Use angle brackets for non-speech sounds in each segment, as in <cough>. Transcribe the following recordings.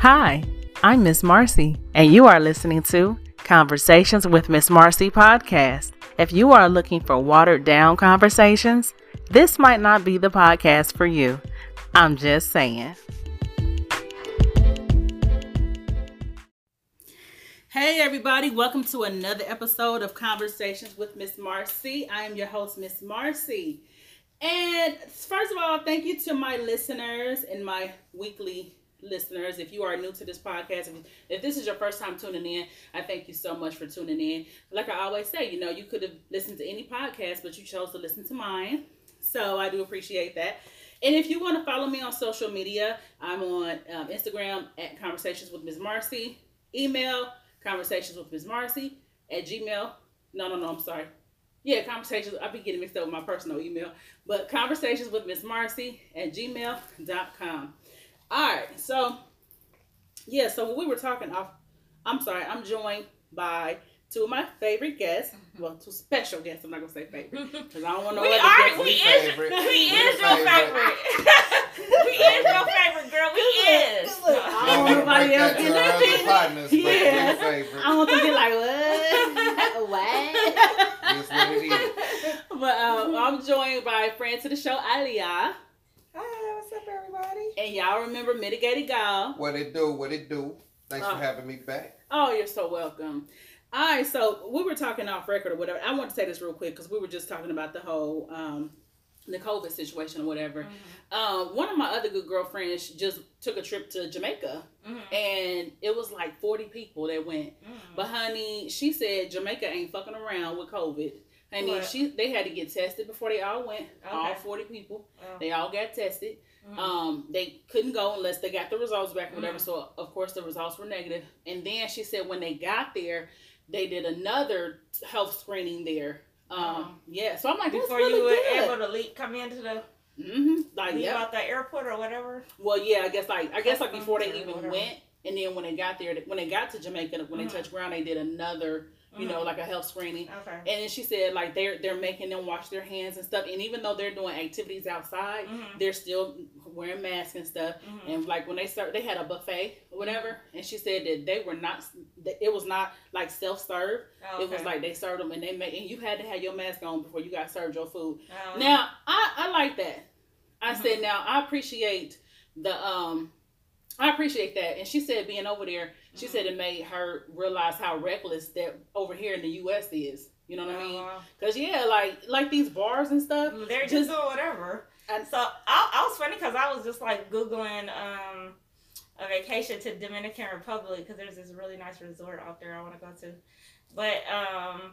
Hi, I'm Miss Marcie, and you are listening to Conversations with Miss Marcie podcast. If you are looking for watered down conversations, this might not be the podcast for you. I'm just saying. Hey, everybody, welcome to another episode of Conversations with Miss Marcie. I am your host, Miss Marcie. And first of all, thank you to my listeners and my weekly listeners. If you are new to this podcast, if, if this is your first time tuning in, I thank you so much for tuning in. Like I always say, you know, you could have listened to any podcast, but you chose to listen to mine. So I do appreciate that. And if you want to follow me on social media, I'm on um, Instagram at Conversations with Ms. Marcie. Email Conversations with Ms. Marcie at Gmail. No, no, no, I'm sorry. Yeah, conversations. I've been getting mixed up with my personal email, but conversations with Miss Marcie at gmail.com. All right, so yeah, so when we were talking off, I'm sorry, I'm joined by two of my favorite guests. Well, two special guests. I'm not gonna say favorite because I don't want no we other are, guests. we is, favorite. we We is your favorite. favorite. <laughs> we is your favorite girl. We is. I don't want nobody else getting our that other partners, Yeah. favorite. I don't want them to be like, what? <laughs> what? It's what it is. But um, I'm joined by a friend to the show, Aliyah. Hi, what's up, everybody? And y'all remember Mitigated Gall. What it do, what it do. Thanks Uh. for having me back. Oh, you're so welcome. All right, so we were talking off record or whatever. I want to say this real quick because we were just talking about the whole um, the COVID situation or whatever. Um, one of my other good girlfriends just took a trip to Jamaica, Mm-hmm. and it was like 40 people that went. But honey, she said Jamaica ain't fucking around with COVID. Honey, What? she they had to get tested before they all went. All 40 people, Oh. they all got tested. Mhm. Um, they couldn't go unless they got the results back or whatever. Mhm. So of course the results were negative. And then she said when they got there, they did another health screening there. Um, Oh. yeah. So I'm like, Before really you were good. able to leave, come into the mm-hmm. Like, leave yeah. out the airport or whatever. Well, yeah. I guess like I guess like before they even went, and then when they got there, when they got to Jamaica, when they touched ground, they did another, you know, Mhm. like a health screening. Okay. And then she said like they're they're making them wash their hands and stuff. And even though they're doing activities outside, Mhm. they're still wearing masks and stuff. Mhm. And like when they start, they had a buffet or whatever, and she said that they were not. It was not like self serve. Oh, It was like they served them, and they made, and you had to have your mask on before you got served your food. Oh. Now I I like that. I Mhm. said now I appreciate the um. I appreciate that, and she said being over there, she said it made her realize how reckless that over here in the U.S. is. You know what I Oh, mean? Cause yeah, like like these bars and stuff. They're Just- just doing whatever. And- so I, I was funny because I was just like googling um, a vacation to Dominican Republic because there's this really nice resort out there I want to go to. But um,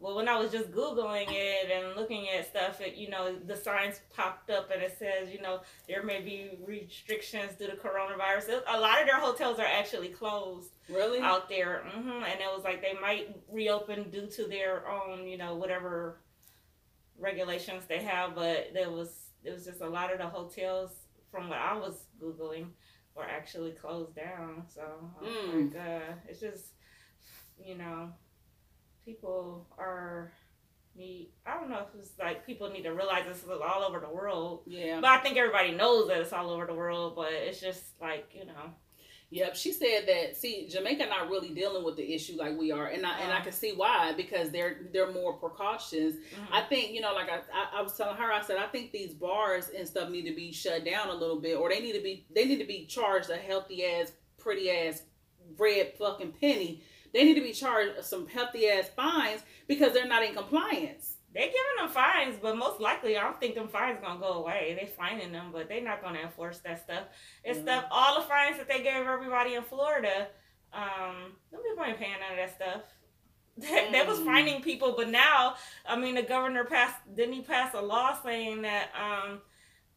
well, when I was just googling it and looking at stuff, it, you know, the signs popped up and it says, you know, there may be restrictions due to coronavirus. A lot of their hotels are actually closed Really? out there, hmm and it was like they might reopen due to their own, you know, whatever regulations they have. But there was it was just a lot of the hotels from what I was googling were actually closed down. So oh my Mm. god, it's just you know, people are need. I don't know if it's like people need to realize this is all over the world. Yeah. But I think everybody knows that it's all over the world. But it's just like you know. Yep, she said that. See, Jamaica not really dealing with the issue like we are, and I and I Uh-huh. can see why because they're they're more precautions. mhm. I think you know, like I, I I was telling her, I said I think these bars and stuff need to be shut down a little bit, or they need to be they need to be charged a healthy ass, pretty ass, red fucking penny. They need to be charged some healthy ass fines because they're not in compliance. They're giving them fines, but most likely I don't think them fines gonna go away. They fining them, but they're not gonna enforce that stuff. It's Mhm. stuff all the fines that they gave everybody in Florida. Um, them people ain't paying none of that stuff. <laughs> They, they was Mm. fining people, but now I mean the governor passed didn't he pass a law saying that um,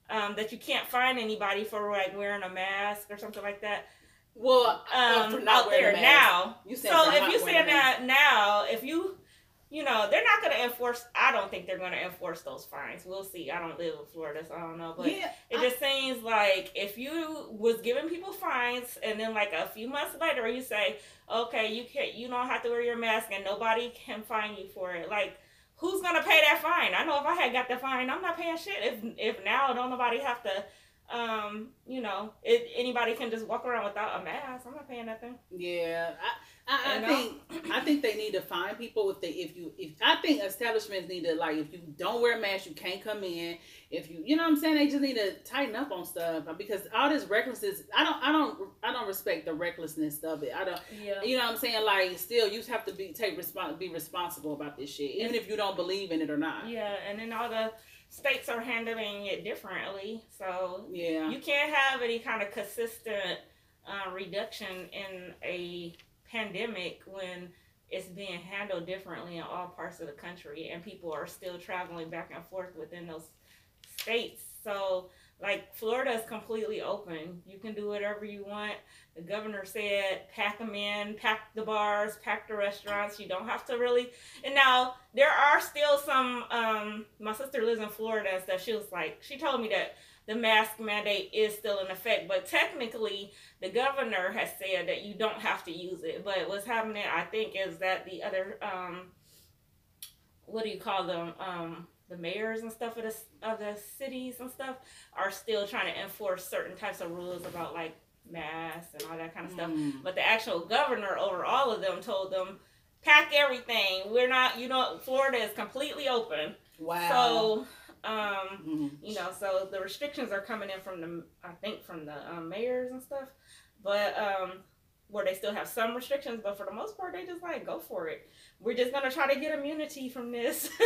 um, that you can't fine anybody for like wearing a mask or something like that Well, um, out there now. You said So if you say that now, if you, you know, they're not going to enforce. I don't think they're going to enforce those fines. We'll see. I don't live in Florida, so I don't know. But yeah, it I- just seems like if you was giving people fines, and then like a few months later, you say, okay, you can not you don't have to wear your mask, and nobody can fine you for it. Like. Who's gonna pay that fine? I know if I had got the fine, I'm not paying shit. If if now don't nobody have to um, you know, it, anybody can just walk around without a mask. I'm not paying nothing. Yeah, I, I, I think I think they need to find people if they if you if I think establishments need to like if you don't wear a mask you can't come in if you you know what I'm saying they just need to tighten up on stuff because all this recklessness I don't I don't I don't respect the recklessness of it I don't Yeah. you know what I'm saying like still you have to be take respons be responsible about this shit even if you don't believe in it or not Yeah, and then all the states are handling it differently. So yeah you can't have any kind of consistent uh, reduction in a pandemic when it's being handled differently in all parts of the country and people are still traveling back and forth within those states. So, like, Florida is completely open. You can do whatever you want. The governor said, pack them in, pack the bars, pack the restaurants. You don't have to really. And now, there are still some. Um, my sister lives in Florida and stuff. She was like, she told me that the mask mandate is still in effect, but technically, the governor has said that you don't have to use it. But what's happening, I think, is that the other, um, what do you call them, um, the mayors and stuff of the of the cities and stuff are still trying to enforce certain types of rules about like masks and all that kind of stuff. Mm. But the actual governor over all of them told them, pack everything. We're not, you know, Florida is completely open. wow So, um, Mhm. you know, so the restrictions are coming in from the, I think, from the um, mayors and stuff, but um, where they still have some restrictions, but for the most part, they just like go for it. We're just gonna try to get immunity from this. <laughs>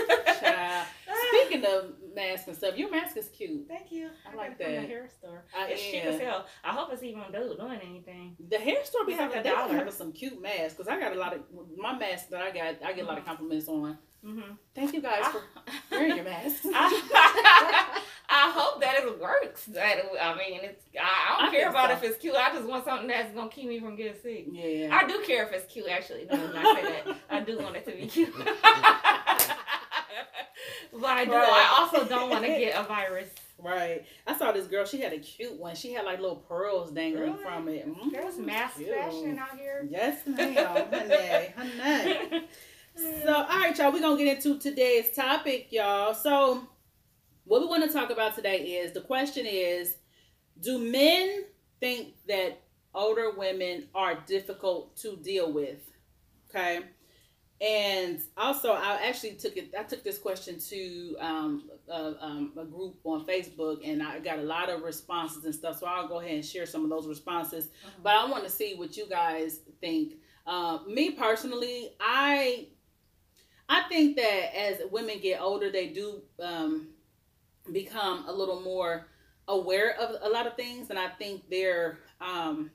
Speaking of masks and stuff, your mask is cute. Thank you. I got like it from that. the hair store. I it's am. as hell. I hope it's even do, doing anything. The hair store be It's like having a dollar. having some cute masks because I got a lot of my masks that I got. I get a lot of compliments on. Mm-hmm. Thank you guys for <laughs> wearing your masks. <laughs> I, I hope that it works. That I mean, it's I, I don't I care about so. if it's cute. I just want something that's gonna keep me from getting sick. yeah. I do care if it's cute. Actually, no, when I say that, I do want it to be cute. <laughs> <laughs> but I do. I also don't want to get a virus. Right. I saw this girl. She had a cute one. She had like little pearls dangling Really? from it. Mhm. There's mass Cute. fashion out here. Yes, ma'am. <laughs> honey, honey. So, all right, y'all, we're going to get into today's topic, y'all. So, what we want to talk about today is the question is Do men think that older women are difficult to deal with? Okay. And also, I actually took it. I took this question to um, a, um, a group on Facebook, and I got a lot of responses and stuff. So I'll go ahead and share some of those responses. But I want to see what you guys think. Uh, me personally, I I think that as women get older, they do um, become a little more aware of a lot of things, and I think they're um,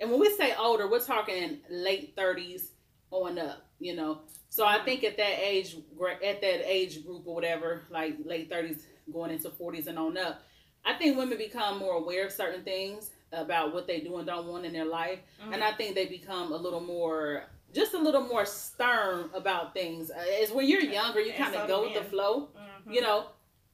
and when we say older, we're talking late thirties on up, you know. So I think at that age, at that age group or whatever, like late thirties going into forties and on up, I think women become more aware of certain things about what they do and don't want in their life, Mhm. and I think they become a little more, just a little more stern about things. Is when you're younger, you kind of do go with the flow, Mhm. you know,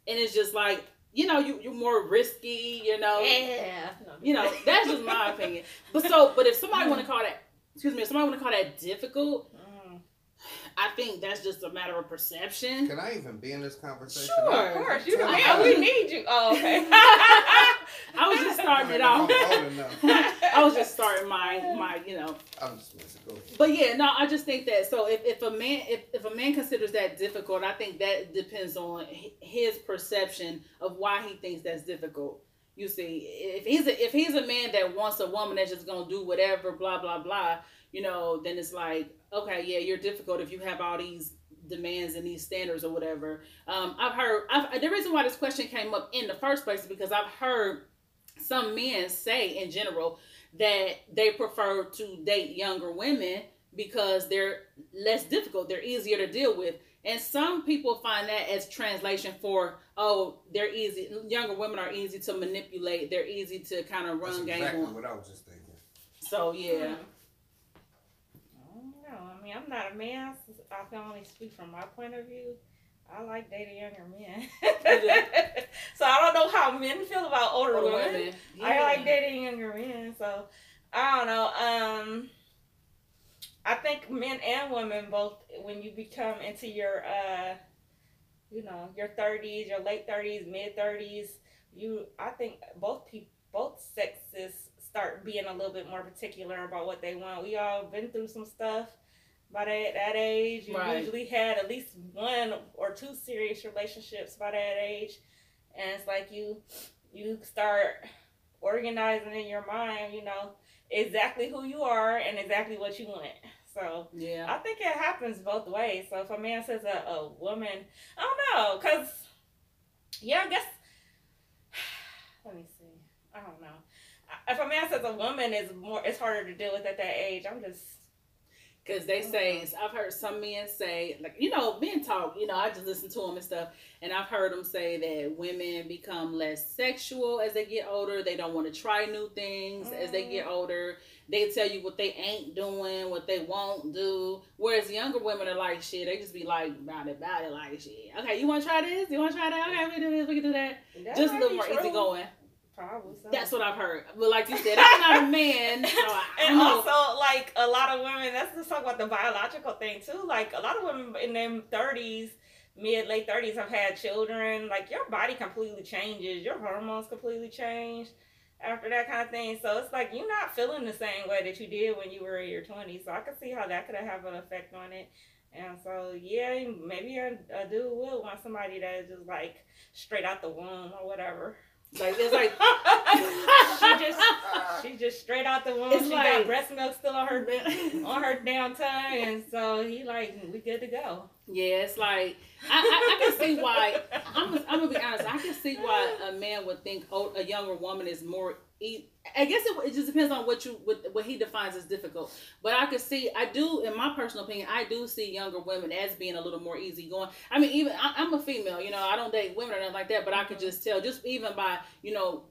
and it's just like you know you you're more risky, you know. Yeah. You know, that's just my opinion. But so, but if somebody want to call that, excuse me, if somebody want to call that difficult. I think that's just a matter of perception. Can I even be in this conversation? Sure. Of course, you can Tell man. me. We need you. Oh, okay. <laughs> I was just starting it I'm off. <laughs> I was just starting my my you know. I'm just messing. Go ahead. But yeah, no, I just think that so if, if a man if, if a man considers that difficult, I think that depends on his perception of why he thinks that's difficult. You see, if he's a, if he's a man that wants a woman that's just gonna do whatever, blah blah blah, you know, then it's like, okay, yeah, you're difficult if you have all these demands and these standards or whatever. Um, I've heard I've, the reason why this question came up in the first place is because I've heard some men say in general that they prefer to date younger women because they're less difficult, they're easier to deal with. And some people find that as translation for, oh, they're easy. Younger women are easy to manipulate. They're easy to kind of That's run game exactly on. what I was just thinking. So yeah, No, I mean I'm not a man. so I can only speak from my point of view. I like dating younger men. <laughs> so I don't know how men feel about older, Older women. women. I like dating younger men. So I don't know. Um, I think men and women both, when you become into your, uh, you know, your thirties, your late thirties, mid thirties, you, I think both people, both sexes start being a little bit more particular about what they want. We all been through some stuff by that, that age. You Right. usually had at least one or two serious relationships by that age. And it's like you you start organizing in your mind, you know, exactly who you are and exactly what you want. So Yeah. I think it happens both ways. So if a man says a, a woman, I don't know, cause yeah, I guess. <sighs> Let me see. I don't know. If a man says a woman is more, it's harder to deal with at that age. I'm just. Because they say, I've heard some men say, like, you know, men talk, you know, I just listen to them and stuff. And I've heard them say that women become less sexual as they get older. They don't want to try new things as they get older. They tell you what they ain't doing, what they won't do. Whereas younger women are like, shit, they just be like, about it, about it, like, shit. Okay, you want to try this? You want to try that? Okay, we can do this, we can do that. that just a little more easy going. Probably so. That's what I've heard. But like you said, I'm not a man. So I, <laughs> and also, like a lot of women, let's just talk about the biological thing too. Like a lot of women in their thirties, mid late thirties, have had children. Like your body completely changes, your hormones completely change after that kind of thing. So it's like you're not feeling the same way that you did when you were in your twenties. So I can see how that could have an effect on it. And so yeah, maybe a, a dude will want somebody that is just like straight out the womb or whatever. Like, it's like, <laughs> she just uh, she just straight out the womb. It's she like- got breast milk still on her <laughs> on her damn tongue, and so he like we good to go. Yeah, it's like I, I, I can see why. I'm, I'm gonna be honest. I can see why a man would think oh, a younger woman is more. I guess it, it just depends on what you what, what he defines as difficult. But I could see. I do, in my personal opinion, I do see younger women as being a little more easygoing. I mean, even I, I'm a female. You know, I don't date women or nothing like that. But I could just tell, just even by you know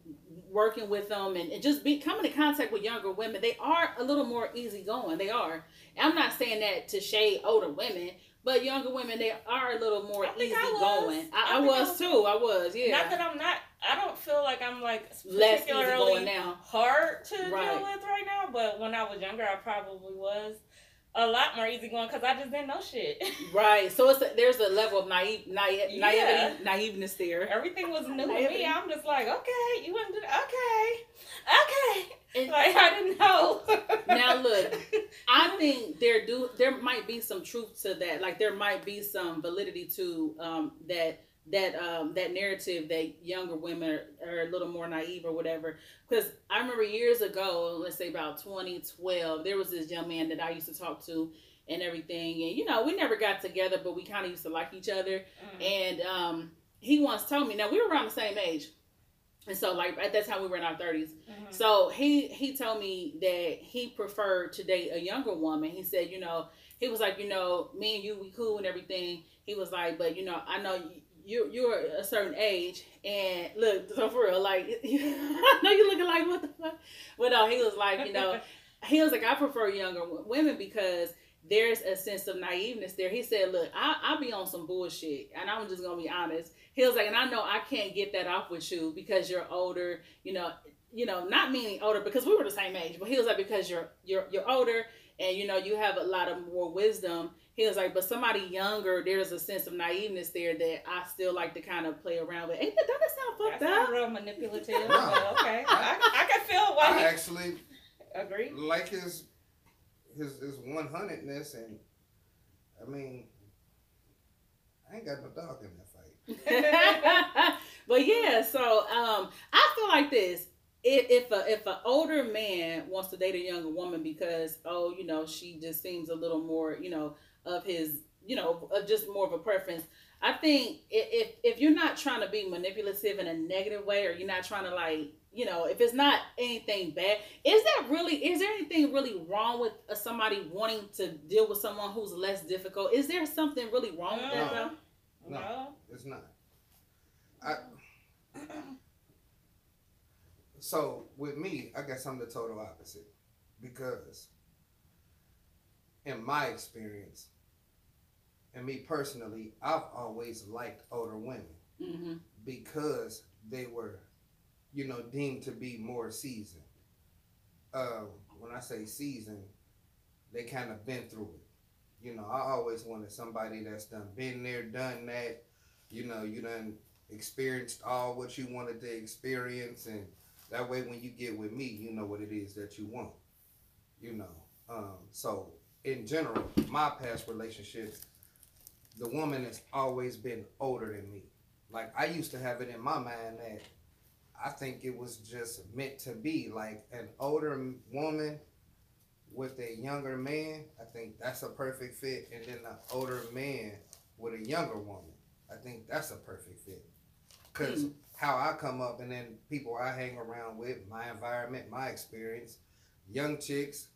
working with them and, and just be coming in contact with younger women, they are a little more easygoing. They are. I'm not saying that to shade older women, but younger women they are a little more I think I easygoing. I, I, I I was too. I was, yeah. Not that I'm not. I don't feel like I'm like particularly now. hard to Right. deal with right now. But when I was younger, I probably was a lot more easygoing because I just didn't know shit. <laughs> Right. So it's a, there's a level of naive, naive, Yeah. naivety, naiveness there. Everything was new to me. I'm just like, okay, you wouldn't do that. Okay, okay. And- Like I didn't know. <laughs> Now, look, I think there do there might be some truth to that. Like there might be some validity to um, that that um, that narrative that younger women are, are a little more naive or whatever. Because I remember years ago, let's say about 2012, there was this young man that I used to talk to and everything, and you know we never got together, but we kind of used to like each other. Mm. And um, he once told me, now we were around the same age. And so, like at that time, we were in our thirties. Mhm. So he he told me that he preferred to date a younger woman. He said, you know, he was like, you know, me and you we cool and everything. He was like, but you know, I know you you're a certain age, and look, so <laughs> for real, like <laughs> I know you're looking like what the fuck, but no, he was like, you know, <laughs> he was like, I prefer younger women because there's a sense of naiveness there. He said, look, I I be on some bullshit, and I'm just gonna be honest. He was like, and I know I can't get that off with you because you're older, you know, you know, not meaning older because we were the same age, but he was like because you're you're you're older and you know you have a lot of more wisdom. He was like, but somebody younger, there's a sense of naiveness there that I still like to kind of play around with. Ain't that doesn't that sound That fucked sounds up? real manipulative. but okay, I, I can feel why I he actually agree. like his his his one hundredness, and I mean, I ain't got no dog in that fight. <laughs> but yeah, so um, I feel like this. If if a if an older man wants to date a younger woman because oh you know she just seems a little more you know of his you know of just more of a preference. I think if if you're not trying to be manipulative in a negative way or you're not trying to like you know if it's not anything bad, is that really is there anything really wrong with uh, somebody wanting to deal with someone who's less difficult? Is there something really wrong with that? No. though? No. No. It's not. I so with me, I guess I'm the total opposite because in my experience, and me personally, I've always liked older women Mm-hmm. because they were, you know, deemed to be more seasoned. Uh, when I say seasoned, they kind of been through it. You know, I always wanted somebody that's done been there, done that. You know, you done experienced all what you wanted to experience, and That way, when you get with me, you know what it is that you want. You know. Um, so in general, my past relationships, the woman has always been older than me. Like I used to have it in my mind that I think it was just meant to be like an older woman with a younger man. I think that's a perfect fit, and then an older man with a younger woman. I think that's a perfect fit. Cause mm. how I come up, and then people I hang around with, my environment, my experience, young chicks.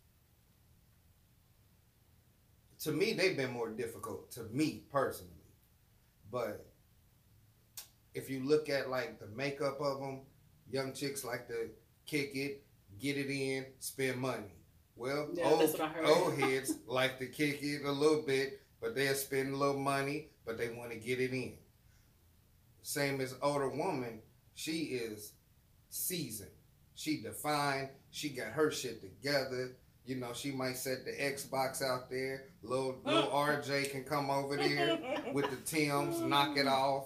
To me, they've been more difficult. To me personally, but if you look at like the makeup of them, young chicks like to kick it, get it in, spend money. Well, yeah, old, old heads <laughs> like to kick it a little bit, but they'll spend a little money, but they want to get it in. Same as older woman, she is seasoned. She defined. She got her shit together. You know, she might set the Xbox out there. Little little <laughs> RJ can come over there with the Tims, knock it off,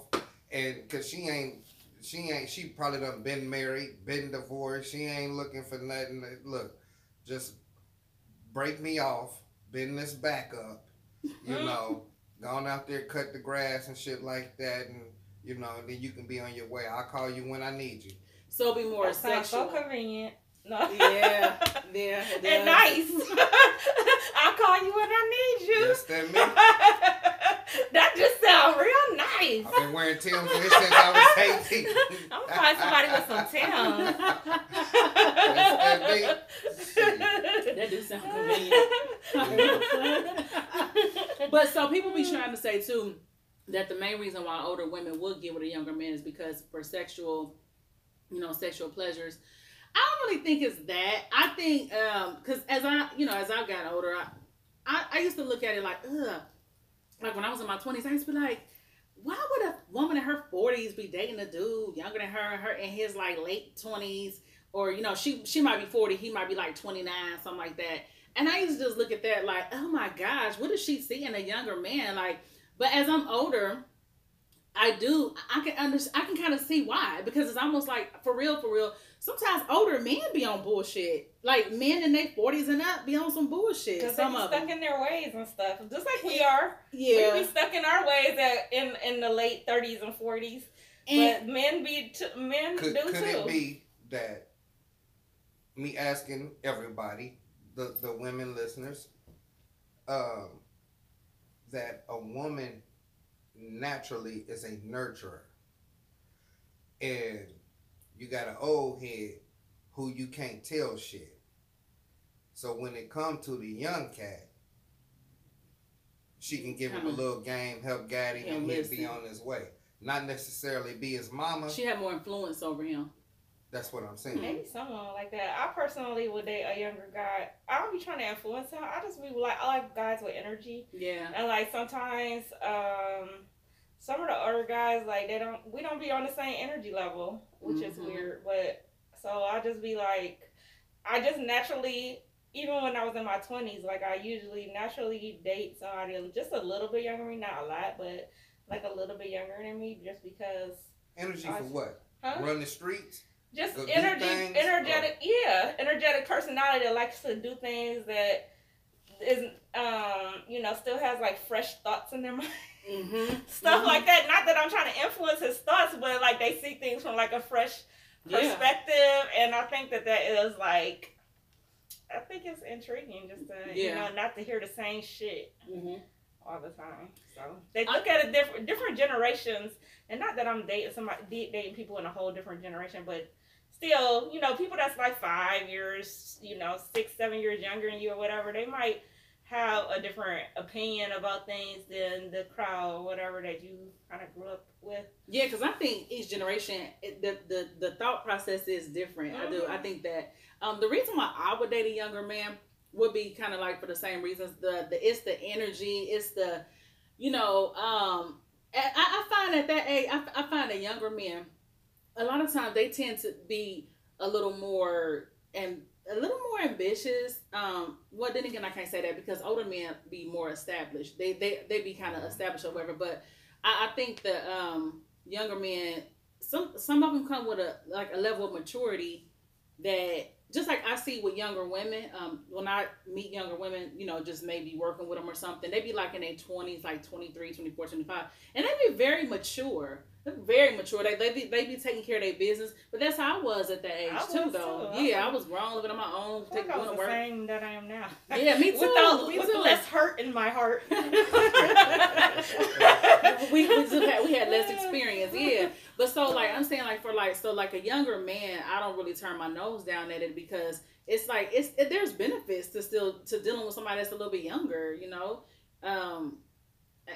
and cause she ain't she ain't she probably done been married, been divorced. She ain't looking for nothing. Look, just break me off, bend this back up, you <laughs> know, gone out there, cut the grass and shit like that, and you know, then you can be on your way. I'll call you when I need you. So be more that sexual. so convenient. No. Yeah, yeah, <laughs> and nice. <laughs> I'll call you when I need you. Yes, that me. <laughs> that just sounds real nice. I've been wearing Tim's since I was 18. I'm gonna find somebody with some Tim's. that, that do sound convenient. but so people be trying to say too that the main reason why older women would get with a younger man is because for sexual, you know, sexual pleasures. I don't really think it's that. I think um because as I you know as I've gotten older, I, I I used to look at it like ugh like when I was in my twenties, I used to be like, why would a woman in her forties be dating a dude younger than her, her in his like late twenties, or you know, she she might be forty, he might be like twenty nine, something like that. And I used to just look at that like, oh my gosh, what does she see in a younger man? Like, but as I'm older, I do I can understand I can kind of see why because it's almost like for real for real sometimes older men be on bullshit. Like men in their forties and up be on some bullshit. Because they be stuck them. in their ways and stuff, just like we are. Yeah, we be stuck in our ways at, in in the late thirties and forties. But men be t- men could, do could too. Could it be that me asking everybody, the the women listeners, um, that a woman naturally is a nurturer, and you got an old head who you can't tell shit. So when it come to the young cat, she can give him a little game, help guide him, and he'll be on his way. Not necessarily be his mama. She had more influence over him. That's what I'm saying. Maybe someone like that. I personally would date a younger guy. I don't be trying to influence him. I just be like, I like guys with energy. Yeah. And like sometimes, um, some of the older guys like they don't we don't be on the same energy level, which mm-hmm. is weird. But so I just be like, I just naturally, even when I was in my twenties, like I usually naturally date somebody just a little bit younger than me, not a lot, but like a little bit younger than me, just because. Energy I, for what? Huh? Run the streets. Just energy, energetic, or... yeah, energetic personality that likes to do things that is, um, you know, still has like fresh thoughts in their <laughs> mind. Mm-hmm. Stuff mm-hmm. like that. Not that I'm trying to influence his thoughts, but like they see things from like a fresh perspective, yeah. and I think that that is like, I think it's intriguing just to yeah. you know not to hear the same shit mm-hmm. all the time. So they look I, at a different different generations, and not that I'm dating somebody dating people in a whole different generation, but still, you know, people that's like five years, you know, six, seven years younger than you or whatever, they might have a different opinion about things than the crowd or whatever that you kind of grew up with. Yeah, because I think each generation, the, the the thought process is different. Mm-hmm. I do. I mm-hmm. think that um, the reason why I would date a younger man would be kind of like for the same reasons. The the it's the energy. It's the you know. Um, I, I find at that age, I, I find that younger men, a lot of times they tend to be a little more and a little more ambitious. Um, well, then again, I can't say that because older men be more established. They they they be kind of established or whatever. But I, I think the um, younger men, some some of them come with a like a level of maturity that just like I see with younger women, um, when I meet younger women, you know, just maybe working with them or something, they be like in their 20s, like 23, 24, 25, and they be very mature. They're very mature. They, they, be, they be taking care of their business, but that's how I was at that age I too, though. too. Yeah, I was- was grown, living on my own, I taking I was going to the work. same that I am now. Yeah, me <laughs> too. Without, me with too. less hurt in my heart. <laughs> <laughs> we, we, just had, we had less experience, yeah. But so like I'm saying like for like so like a younger man, I don't really turn my nose down at it because it's like it's it, there's benefits to still to dealing with somebody that's a little bit younger, you know. Um,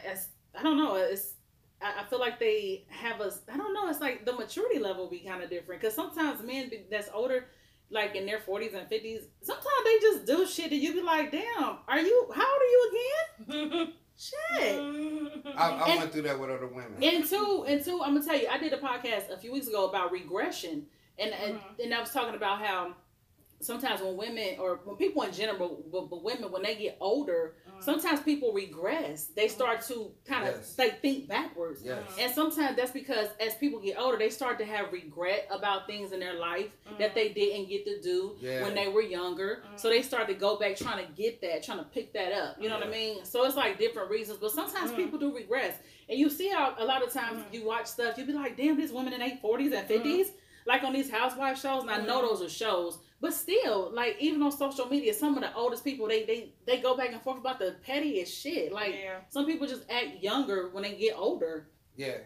as I don't know, it's I, I feel like they have a I don't know, it's like the maturity level be kind of different because sometimes men be, that's older. Like in their forties and fifties, sometimes they just do shit and you be like, "Damn, are you? How old are you again?" <laughs> Shit. <laughs> I, I And- went through that with other women. And two, and two, I'm gonna tell you, I did a podcast a few weeks ago about regression, and and, Mhm. and I was talking about how sometimes when women or when people in general, but, but women when they get older, mm. sometimes people regress. They mm. start to kind of Yes. like think backwards. yes. Mm. And sometimes that's because as people get older, they start to have regret about things in their life that they didn't get to do Yeah. when they were younger. So they start to go back trying to get that, trying to pick that up. You know what I mean? So it's like different reasons, but sometimes Mhm. people do regress. And you see how a lot of times you watch stuff, you be like, damn, these women in their 40s and 50s, like on these housewife shows, and I know those are shows, but still, like even on social media, some of the oldest people, they they they go back and forth about the pettiest shit. Like yeah. some people just act younger when they get older. Yeah.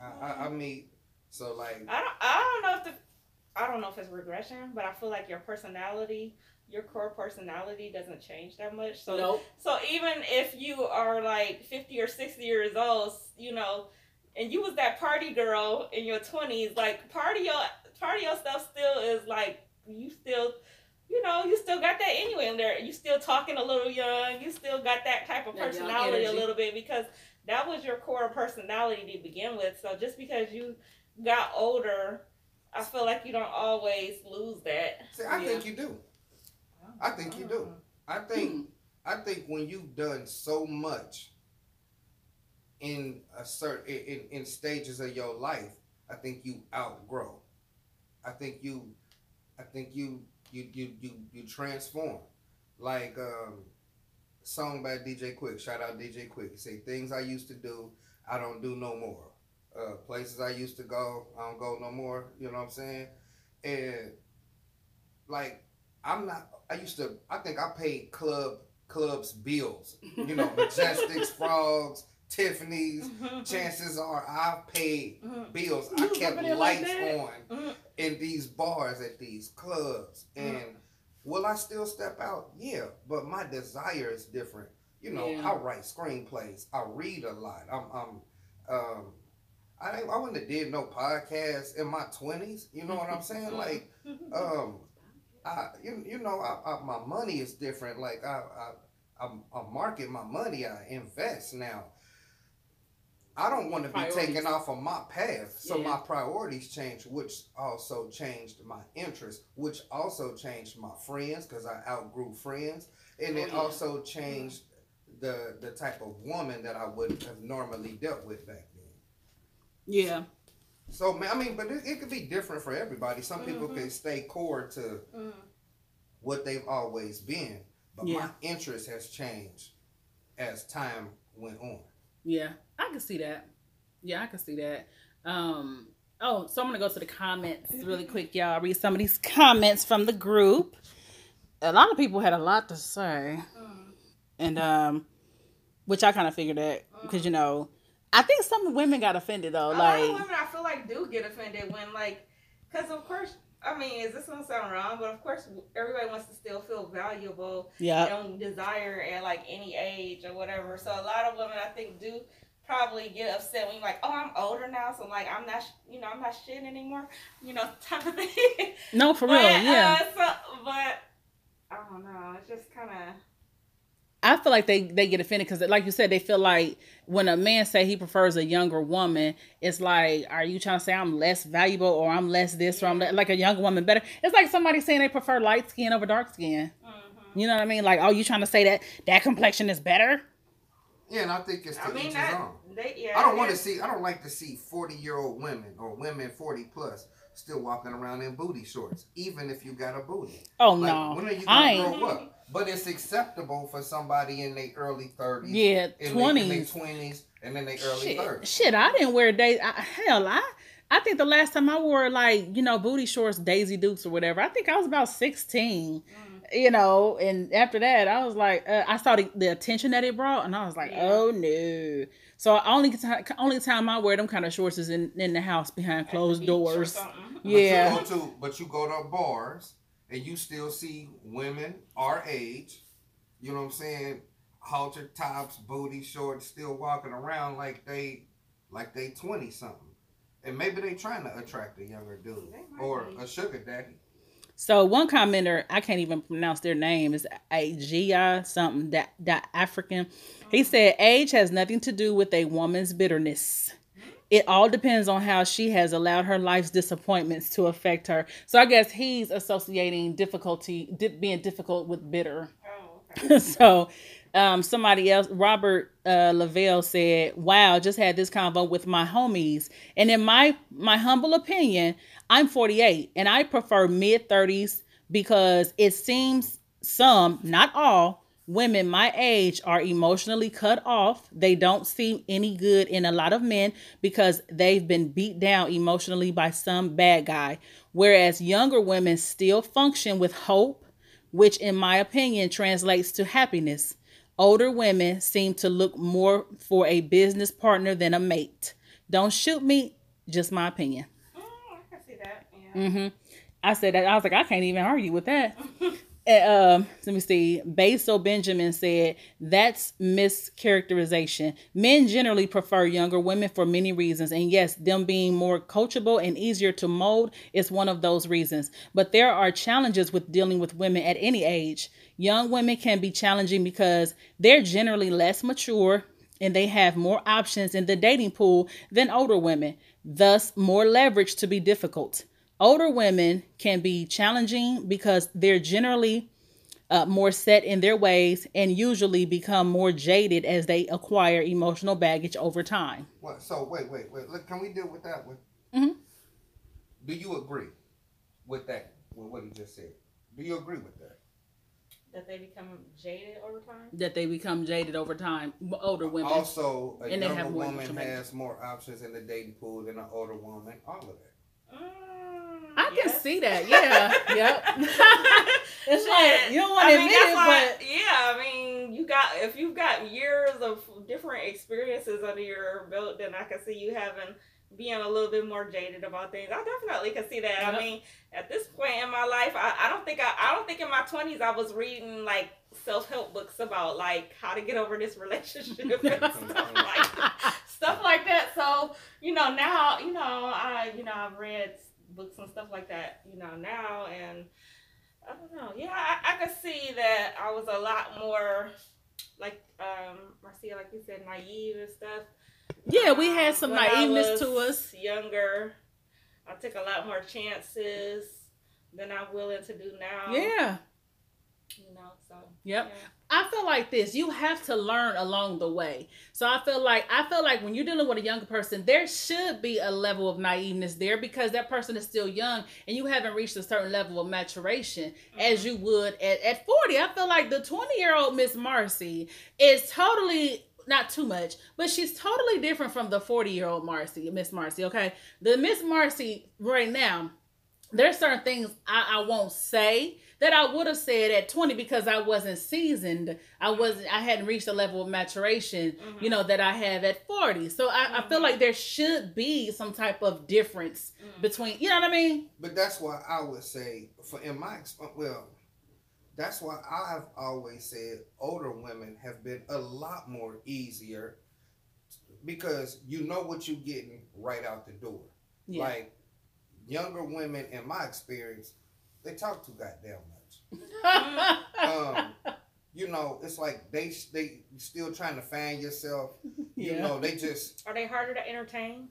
I, I, I mean, so like, I don't. I don't know if the. I don't know if it's regression, but I feel like your personality, your core personality, doesn't change that much. So nope. So even if you are like 50 or 60 years old, you know, and you was that party girl in your 20s, like party your party your stuff still is like you still you know, you still got that anyway in there. You still talking a little young. You still got that type of That personality a little bit because that was your core personality to begin with. So just because you got older, I feel like you don't always lose that. see, I Yeah. think you do. I think you do. I think I think when you've done so much in a certain in, in stages of your life, I think you outgrow. I think you I think you you you you, you transform. Like um song by DJ Quik, shout out DJ Quik. He say things I used to do, I don't do no more. Uh places I used to go, I don't go no more. You know what I'm saying? And like I'm not I used to I think I paid club clubs bills. You know, <laughs> Majestics, Frogs, Tiffany's. Chances are I've paid Mhm. bills. I kept there like lights on in these bars at these clubs. And will I still step out? Yeah, but my desire is different. You know, Yeah. I write screenplays. I read a lot. I'm, I'm um, I I wouldn't have did no podcast in my twenties. You know what I'm saying? Like, um, I you, you know I, I, my money is different. Like I I I, I market my money. I invest now. I don't want to be taken off of my path, so Yeah. my priorities changed, which also changed my interests, which also changed my friends because I outgrew friends, and Oh, it yeah. also changed the the type of woman that I would have normally dealt with back then. Yeah. So man, I mean, but it, it could be different for everybody. Some people Mhm. can stay core to Mhm. what they've always been, but Yeah. my interest has changed as time went on. Yeah, I can see that. Yeah, I can see that. Um, oh, so I'm gonna go to the comments really <laughs> quick, y'all. Read some of these comments from the group. A lot of people had a lot to say, Mhm. and um, which I kind of figured that because you know, I think some women got offended though. a Like, women I feel like do get offended when like, because of course, I mean, is this gonna sound wrong? But of course, everybody wants to still feel valuable yeah, and desire at like any age or whatever. So a lot of women I think do probably get upset when you're like, oh, I'm older now, so like I'm not, you know, I'm not shit anymore, you know, <laughs> type of thing. no, for but, real, yeah. Uh, so, but I don't know. It's just kind of. I feel like they they get offended because, like you said, they feel like when a man say he prefers a younger woman, it's like, are you trying to say I'm less valuable or I'm less this or I'm le- like a younger woman better? It's like somebody saying they prefer light skin over dark skin. hmm You know what I mean? Like, oh, you trying to say that that complexion is better? Yeah, and I think it's to I mean each his own. They, yeah. I don't want to see. I don't like to see forty year old women or women forty plus still walking around in booty shorts, even if you got a booty. Oh Like, no, when are you I gonna ain't. grow up? But it's acceptable for somebody in their early thirties, Yeah, in their twenties. twenties, and in their early Shit, thirties. shit, I didn't wear days. I, hell, I I think the last time I wore like you know booty shorts, Daisy Dukes or whatever. I think I was about sixteen. You know, and after that, I was like, uh, I saw the, the attention that it brought, and I was like, Yeah. oh no. So only ti- only time I wear them kind of shorts is in in the house behind At the closed doors. Yeah. But you go to but you go to bars and you still see women our age, you know what I'm saying, halter tops, booty shorts, still walking around like they like they twenty something. And maybe they trying to attract a younger dude or be. a sugar daddy. So one commenter, I can't even pronounce their name, is Agia something that that African. He uh-huh. said age has nothing to do with a woman's bitterness. It all depends on how she has allowed her life's disappointments to affect her. So I guess he's associating difficulty, di- being difficult with bitter. Oh, okay. <laughs> so um, somebody else, Robert uh, Lavelle said, "Wow, just had this convo with my homies, and in my my humble opinion, I'm 48, and I prefer mid 30s because it seems some, not all." Women my age are emotionally cut off. They don't see any good in a lot of men because they've been beat down emotionally by some bad guy. Whereas younger women still function with hope, which in my opinion translates to happiness. Older women seem to look more for a business partner than a mate. Don't shoot me, just my opinion. Mm, I can see that. Yeah. hmm I said that I was like, I can't even argue with that. <laughs> Um, let me see. Basil Benjamin said that's mischaracterization. Men generally prefer younger women for many reasons, and yes, them being more coachable and easier to mold is one of those reasons. But there are challenges with dealing with women at any age. Young women can be challenging because they're generally less mature and they have more options in the dating pool than older women, thus more leverage to be difficult. Older women can be challenging because they're generally uh, more set in their ways and usually become more jaded as they acquire emotional baggage over time. What so wait, wait, wait. Look, can we deal with that one? Mhm. Do you agree with that? With what he just said? Do you agree with that? That they become jaded over time. That they become jaded over time, older women. Also, a And they younger have woman has more options in the dating pool than an older woman. All of that. Mm, I can yes. see that. Yeah. yep. <laughs> <laughs> it's Shit. like you don't want I to mean, admit it, but yeah, I mean, you got if you've got years of different experiences under your belt, then I can see you having being a little bit more jaded about things. I definitely can see that. Yep. I mean, at this point in my life, I, I don't think I, I don't think in my twenties I was reading like self help books about like how to get over this <laughs> relationship and stuff like stuff like that. So you know now you know I you know I've read books and stuff like that. You know now and I don't know. Yeah, I, I could see that I was a lot more like um Marcia, like you said, naive and stuff. yeah, we had some When naiveness to us. Younger, I took a lot more chances than I'm willing to do now. Yeah. you know. Yep. yeah. I feel like this. You have to learn along the way. So I feel like I feel like when you're dealing with a younger person, there should be a level of naiveness there because that person is still young and you haven't reached a certain level of maturation as mm-hmm. you would at, at 40. I feel like the 20 year old Miss Marcie is totally not too much, but she's totally different from the 40 year old Marcie, Miss Marcie. Okay. The Miss Marcie right now, there's certain things I, I won't say that I would have said at 20 because I wasn't seasoned. I wasn't I hadn't reached a level of maturation, Mhm. you know, that I have at 40. So I, I feel Mhm. like there should be some type of difference Mm. between you know what I mean? But that's why I would say, for in my exp- well, that's why I've always said older women have been a lot more easier because you know what you're getting right out the door. Yeah. Like younger women, in my experience, they talk too goddamn much. <laughs> Um, you know, it's like they they still trying to find yourself. <laughs> You yeah. know, they just Are they harder to entertain?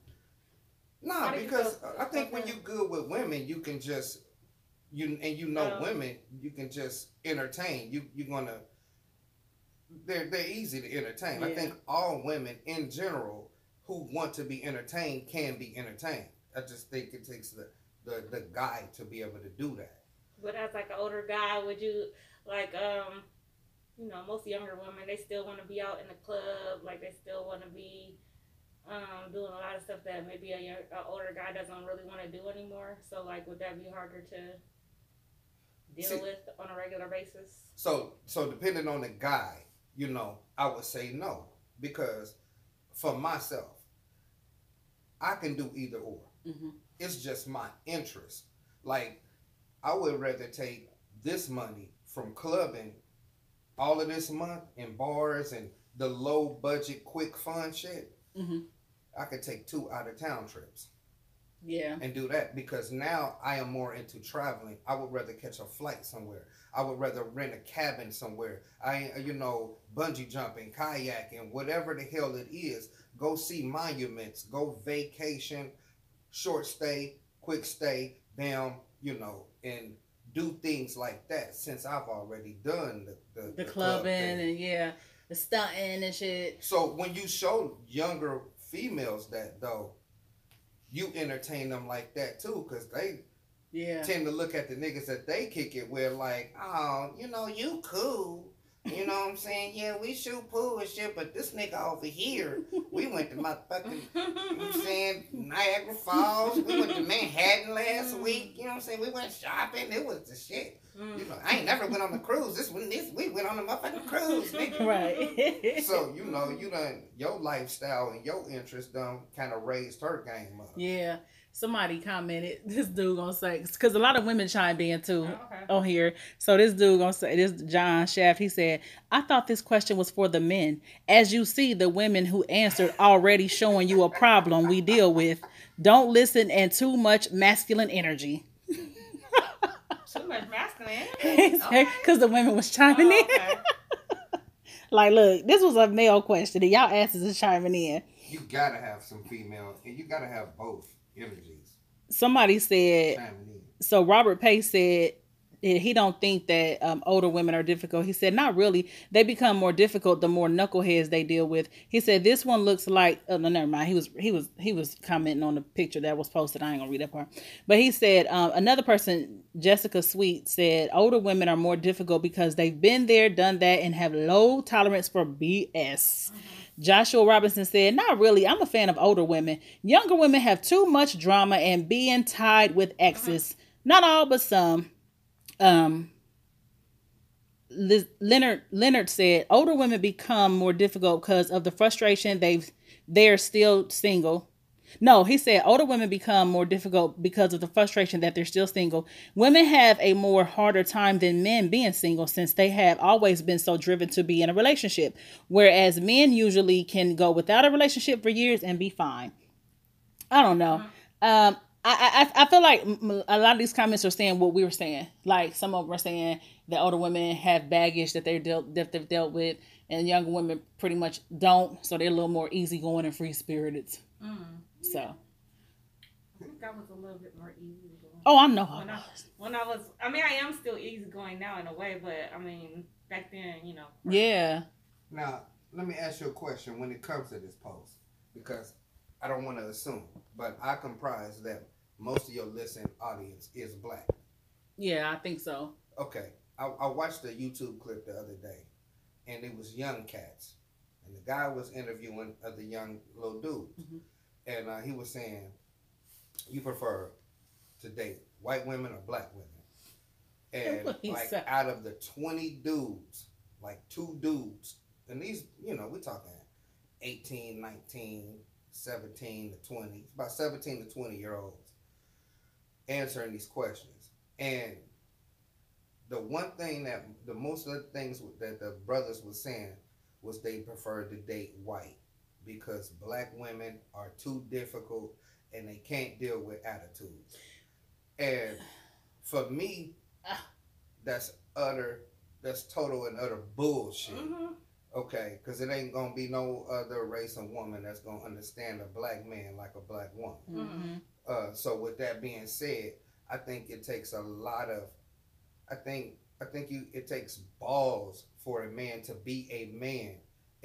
Nah, How do you because feel- I think when feel you good with women, you can just you and you know Um, women, you can just entertain. You you're gonna they're they're easy to entertain. I think all women in general who want to be entertained can be entertained. I just think it takes the the the guy to be able to do that. But as like an older guy, would you like um you know, most younger women they still want to be out in the club, like they still want to be um doing a lot of stuff that maybe a, young, a older guy doesn't really want to do anymore. So like, would that be harder to deal See- with on a regular basis? So so depending on the guy, you know, I would say no because for myself, I can do either or. Hmm It's just my interest. Like I would rather take this money from clubbing all of this month in bars and the low budget quick fun shit. hmm I could take two out of town trips Yeah. and do that because now I am more into traveling. I would rather catch a flight somewhere. I would rather rent a cabin somewhere. I, you know, bungee jumping, kayaking, whatever the hell it is. Go see monuments. Go vacation, short stay, quick stay, bam, you know, and do things like that. Since I've already done the the, The club clubbing thing. and yeah, the stunting and shit. So when you show younger females that though, you entertain them like that too, cause they Yeah. tend to look at the niggas that they kick it with like, oh, you know, you cool. You know what I'm saying? Yeah, we shoot pool and shit, but this nigga over here, we went to motherfucking, you know what I'm saying, Niagara Falls. We went to Manhattan last week. You know what I'm saying? We went shopping. It was the shit. Mm. You know, I ain't never went on the cruise. This one, this we went on the motherfucking cruise, nigga. Right. So you know, you done your lifestyle and your interest done kind of raised her game up. yeah. Somebody commented, <laughs> this dude gonna say, because a lot of women chimed in too. Oh, okay. on here. So this dude gonna say this John Shaft. He said, "I thought this question was for the men. As you see, the women who answered already showing you a problem we deal with. Don't listen and too much masculine energy. <laughs> Too much masculine. <laughs> Because the women was chiming Oh, in. Like, look, this was a male question, and y'all asses is chiming in. You gotta have some female, and you gotta have both energies Somebody said so Robert Pace said he don't think that um, older women are difficult. He said not really. They become more difficult the more knuckleheads they deal with. He said this one looks like. Oh, no, never mind. He was he was he was commenting on the picture that was posted. I ain't gonna read that part. But he said um, another person, Jessica Sweet, said older women are more difficult because they've been there, done that, and have low tolerance for BS. Joshua Robinson said, Not really. I'm a fan of older women. Younger women have too much drama and being tied with exes. Not all, but some. Um, Liz- Leonard Leonard said, Older women become more difficult because of the frustration they've they're still single. No, he said older women become more difficult because of the frustration that they're still single. Women have a more harder time than men being single since they have always been so driven to be in a relationship, whereas men usually can go without a relationship for years and be fine. I don't know. Um, I, I I feel like a lot of these comments are saying what we were saying. Like some of them are saying that older women have baggage that they're dealt that they've dealt with, and younger women pretty much don't. So they're a little more easygoing and free spirited. Mm. So I think I was a little bit more easy going. oh, I know how. When I, when I was, I mean, I am still easygoing now in a way, but I mean, back then, you know. Yeah. Now, let me ask you a question when it comes to this post, because I don't want to assume, but I comprise that most of your listening audience is black. Yeah, I think so. Okay, I, I watched a YouTube clip the other day, and it was young cats, and the guy was interviewing other young little dudes, Mhm. And uh, he was saying, "You prefer to date white women or black women?" And like said. out of the twenty dudes, like two dudes, and these, you know, we're talking 18, 19, 17 to 20, about 17 to 20 year olds answering these questions. And the one thing that the most of the things that the brothers were saying was they preferred to date white because black women are too difficult and they can't deal with attitudes. And for me, Ah. that's utter, that's total and utter bullshit. hmm Okay, because it ain't gonna be no other race of woman that's gonna understand a black man like a black woman. Mm-hmm. Uh, so with that being said, I think it takes a lot of, I think I think you it takes balls for a man to be a man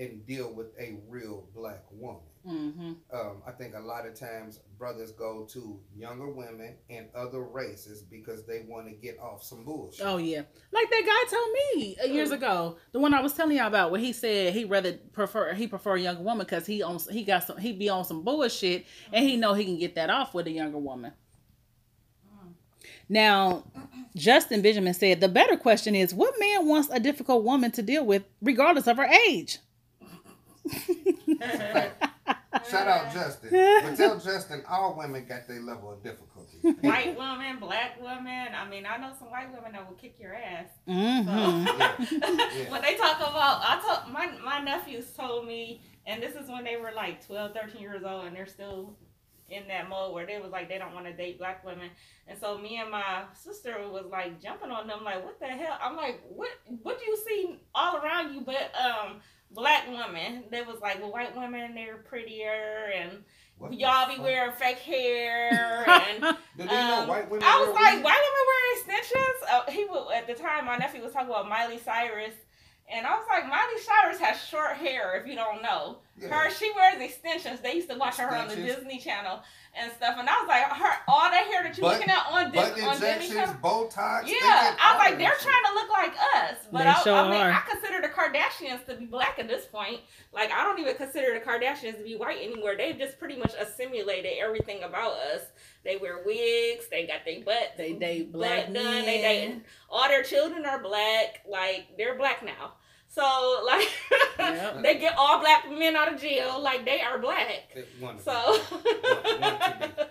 and deal with a real black woman. Mm-hmm. Um, I think a lot of times brothers go to younger women and other races because they want to get off some bullshit. Oh yeah, like that guy told me uh, years ago, the one I was telling y'all about, where he said he rather prefer he prefer a younger woman because he on he got some he be on some bullshit and he know he can get that off with a younger woman. Now, Justin Benjamin said the better question is, what man wants a difficult woman to deal with, regardless of her age? Shout out Justin. But tell Justin all women got their level of difficulty. white woman, black woman. I mean, I know some white women that will kick your ass. Mm-hmm. Yeah. <laughs> when they talk about, I told my my nephews told me, and this is when they were like 12, 13 years old, and they're still in that mode where they was like they don't want to date black women, and so me and my sister was like jumping on them like, what the hell? I'm like, what what do you see all around you but um black women? They was like, well, white women they're prettier and. What Y'all be fuck? wearing fake hair <laughs> and you know um, white women? I was like, weave? white women wearing extensions? Uh, he would at the time. My nephew was talking about Miley Cyrus, and I was like, Miley Cyrus has short hair. If you don't know, Yeah. her she wears extensions. They used to watch her on the Disney Channel and stuff. And I was like, her all that hair that you Butt- looking at on, Dis- butt on injections, Botox. Yeah, I was like, they're that trying to look like us, but They I, sure I mean, are. I consider the Kardashians to be black at this point. Like, I don't even consider the Kardashians to be white anymore. They've just pretty much assimilated everything about us. They wear wigs. They got their butt. They date butt black done. men. They date all their children are black. Like they're black now. So like Yep. <laughs> they get all black men out of jail. Like they are black. They want So. Want- want to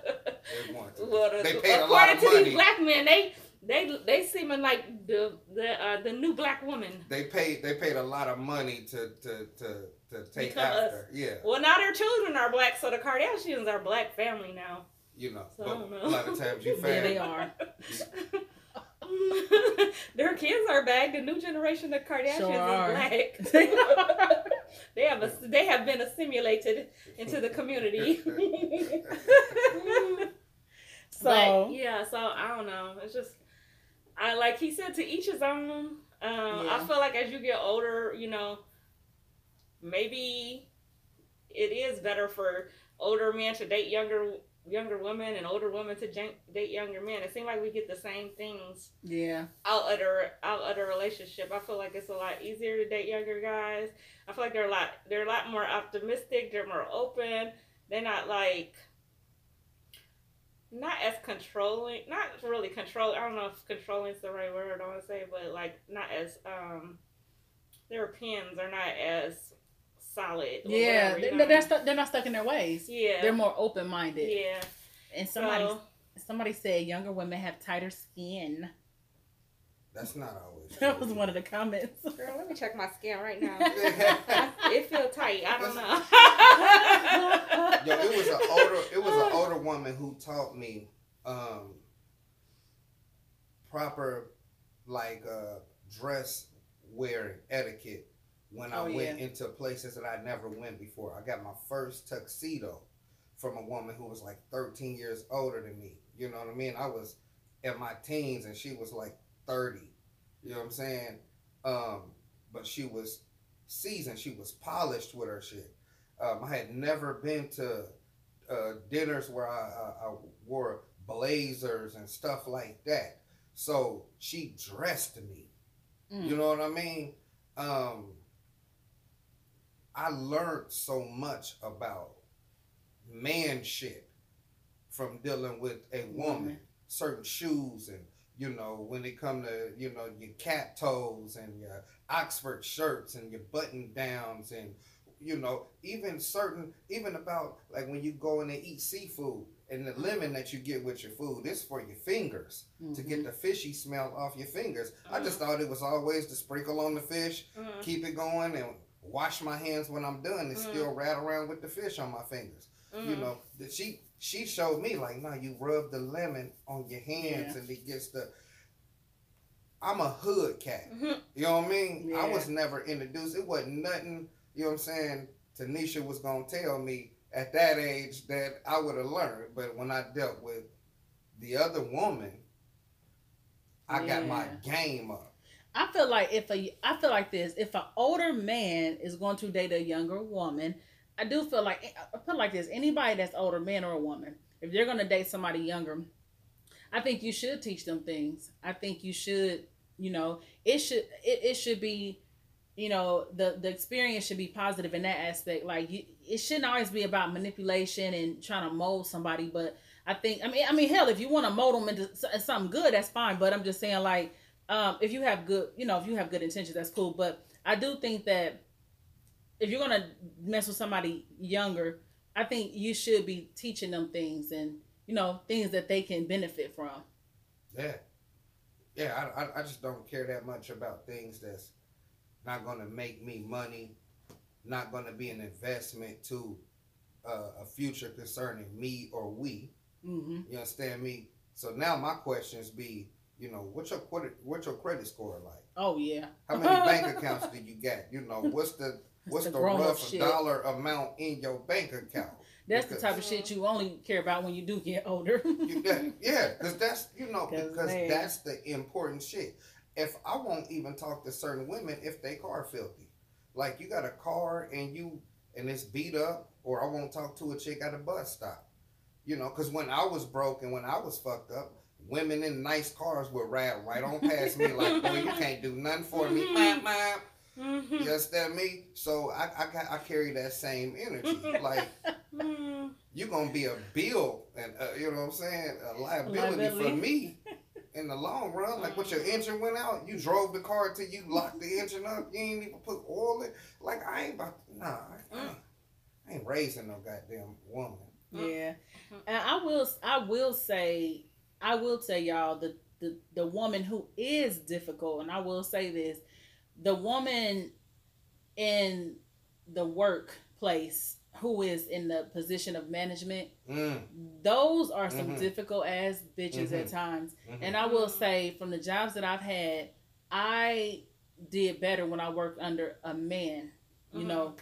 They want to. <laughs> Well, They the- paid a according lot of to money. these black men, they they they seeming like the the uh, the new black woman. They paid. They paid a lot of money to to to to take Become us. after. Yeah, Well, now their children are black, so the Kardashians are black family now. you know. So I don't but know. a lot of times you <laughs> Yeah, they are. <laughs> Their kids are back. The new generation of Kardashians Sure are. is black. <laughs> they have a, they have been assimilated into the community. <laughs> So But, yeah, so I don't know. It's just I like he said to each his own. Um, I feel like as you get older, you know, maybe it is better for older men to date younger younger women and older women to date younger men. It seems like we get the same things yeah, out of the out of the relationship. I feel like it's a lot easier to date younger guys. I feel like they're a lot they're a lot more optimistic. They're more open. They're not like not as controlling. Not really control. I don't know if controlling is the right word. I want to say, but like not as um their opinions are not as solid. or yeah. whatever, you They, know? they're stu- they're not stuck in their ways. yeah. They're more open minded. yeah. And somebody So, somebody said younger women have tighter skin. That's not always. That was one of the comments. girl, let me check my skin right now. <laughs> it feel tight. I don't know. <laughs> Yo, it was an older. It was an older woman who taught me um, proper like uh, dress wearing etiquette when I Oh, went yeah. into places that I never went before. I got my first tuxedo from a woman who was like 13 years older than me. You know what I mean? I was in my teens and she was like 30. You know what I'm saying? Um, but she was seasoned. She was polished with her shit. Um, I had never been to uh, dinners where I, I, I wore blazers and stuff like that. So she dressed me. Mm. You know what I mean? Um, I learned so much about man shit from dealing with a woman. Woman. Certain shoes and you know when it come to you know your cap toes and your Oxford shirts and your button downs and you know even certain even about like when you go in and eat seafood and the lemon that you get with your food is for your fingers to get mm-hmm. the fishy smell off your fingers. I just mm-hmm. thought it was always to sprinkle on the fish, keep it going, and wash my hands when I'm done, and Mm. still rat around with the fish on my fingers. You Mhm. know, that she she showed me like, no, you rub the lemon on your hands, Yeah. and it gets the. I'm a hood cat. <laughs> Mhm. You know what I mean? I was never introduced. It wasn't nothing. You know what I'm saying? Tanisha was gonna tell me at that age that I would have learned, but when I dealt with the other woman, I got my game up. I feel like if a I feel like this, if an older man is going to date a younger woman, I do feel like I feel like this. Anybody that's older, man or a woman, if they're gonna date somebody younger, I think you should teach them things. I think you should, you know, it should it, it should be, you know, the the experience should be positive in that aspect. Like you, it shouldn't always be about manipulation and trying to mold somebody. But I think I mean I mean hell, if you want to mold them into something good, that's fine. But I'm just saying like um, if you have good, you know, if you have good intentions, that's cool. But I do think that if you're gonna mess with somebody younger, I think you should be teaching them things and you know things that they can benefit from. Yeah, yeah. I I just don't care that much about things that's not gonna make me money, not gonna be an investment to uh, a future concerning me or we. Mm-hmm. You understand me? So now my questions be you know, what's your credit what's your credit score like? Oh yeah. How many <laughs> bank accounts do you get? You know, what's the what's the, the rough dollar amount in your bank account? That's because, the type of shit you only care about when you do get older. <laughs> you, yeah, because that's you know because man. that's the important shit. If I won't even talk to certain women if they car filthy, like you got a car and you and it's beat up, or I won't talk to a chick at a bus stop. You know, because when I was broke and when I was fucked up, women in nice cars would ride right on past me like, boy, you <laughs> can't do nothing for me. Map, map. Mm-hmm. You understand me? So I, I, I carry that same energy. <laughs> Like, you're going to be a bill, and uh, you know what I'm saying? A liability, liability, for me in the long run. Like, what your engine went out, you drove the car till you locked the engine up, you ain't even put oil in. Like, I ain't about to, nah, I, mm. I ain't raising no goddamn woman. Yeah. And I will I will say I will tell y'all the, the the woman who is difficult, and I will say this: the woman in the workplace who is in the position of management, mm. those are some mm-hmm. difficult ass bitches mm-hmm. at times. Mm-hmm. And I will say, from the jobs that I've had, I did better when I worked under a man, you mm-hmm. know,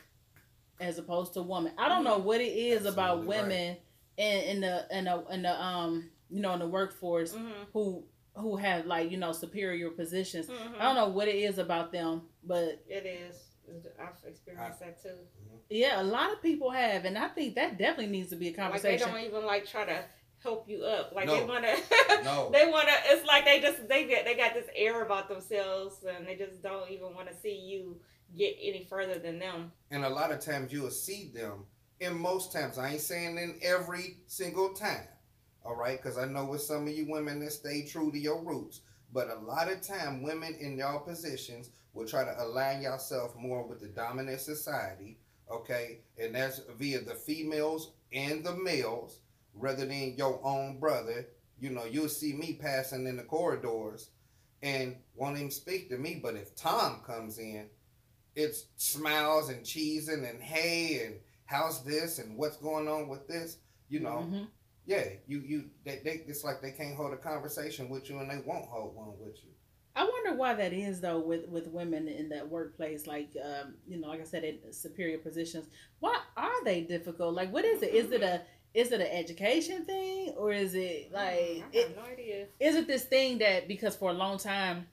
as opposed to a woman. I don't know what it is Absolutely about women right. in, in the in the in the um you know in the workforce mm-hmm. who who have like you know superior positions. Mm-hmm. I don't know what it is about them, but it is. I've experienced that too. Mm-hmm. Yeah, a lot of people have, and I think that definitely needs to be a conversation. Like they don't even like try to help you up. Like no. they wanna, <laughs> no. they wanna. It's like they just they get they got this air about themselves, and they just don't even want to see you get any further than them. And a lot of times you will see them. In most times, I ain't saying in every single time, all right? Because I know with some of you women that stay true to your roots. But a lot of time, women in y'all positions will try to align yourself more with the dominant society, okay? And that's via the females and the males, rather than your own brother. You know, you'll see me passing in the corridors and won't even speak to me. But if Tom comes in, it's smiles and cheesing and hey and how's this and what's going on with this, you know. Mm-hmm yeah, you you they, they it's like they can't hold a conversation with you and they won't hold one with you. I wonder why that is though with with women in that workplace, like um, you know, like I said, in superior positions. Why are they difficult? Like, what is it? Is it a is it an education thing or is it like I have it, no idea. Is it this thing that because for a long time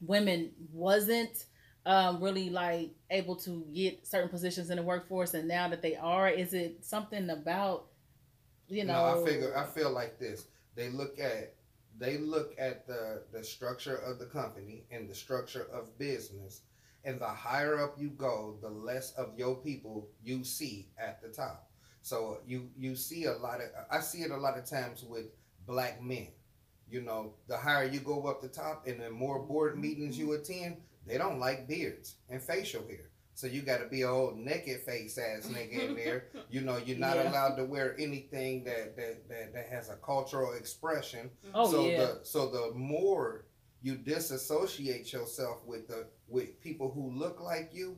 women wasn't um, really like able to get certain positions in the workforce and now that they are, is it something about you know. No, I figure I feel like this. They look at they look at the the structure of the company and the structure of business, and the higher up you go, the less of your people you see at the top. So you you see a lot of I see it a lot of times with black men. You know, the higher you go up the top and the more board meetings you mm-hmm. attend, they don't like beards and facial hair. So you got to be a old naked face ass nigga in there. <laughs> You know, you're not yeah. allowed to wear anything that, that that that has a cultural expression. Oh so yeah. the so the more you disassociate yourself with the with people who look like you,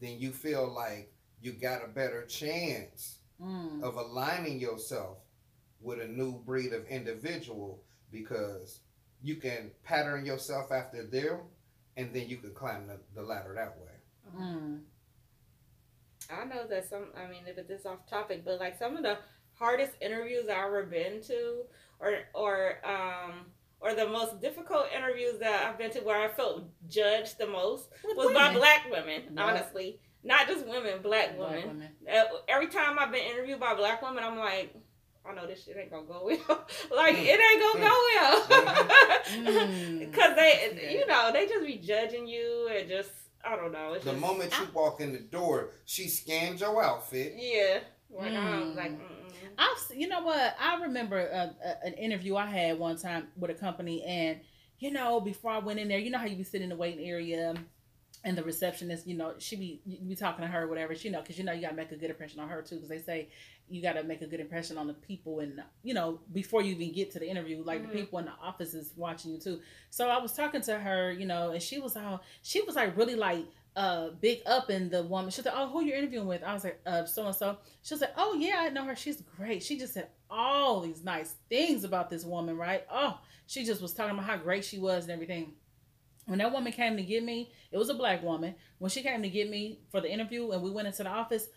then you feel like you got a better chance mm. of aligning yourself with a new breed of individual because you can pattern yourself after them and then you can climb the, the ladder that way. Mm. I know that some. I mean, if it's off topic, but like some of the hardest interviews I've ever been to, or or um, or the most difficult interviews that I've been to where I felt judged the most With was by black women. Yeah. Honestly, not just women, black Black women. women. Uh, every time I've been interviewed by black women, I'm like, I know this shit ain't gonna go well. <laughs> like it ain't gonna go well. <laughs> Mm. <laughs> Cause they, Yeah. you know, they just be judging you and just, I don't know. It's The just, moment you walk in the door, she scans your outfit. yeah, like, I'm Mm. like, mm-mm. I've, s- you know what? I remember a, a, an interview I had one time with a company, and you know, before I went in there, you know how you be sitting in the waiting area, and the receptionist, you know, she be you be talking to her, or whatever, you know, because you know you gotta make a good impression on her too, because they say you gotta make a good impression on the people, and you know, before you even get to the interview, like Mhm. the people in the office is watching you too. So I was talking to her, you know, and she was all, she was like really like uh big up in the woman. She said, "Oh, who you interviewing with?" I was like, "Uh, so and so." She was like, "Oh yeah, I know her. She's great." She just said all these nice things about this woman, right? Oh, she just was talking about how great she was and everything. When that woman came to get me, it was a black woman. When she came to get me for the interview and we went into the office,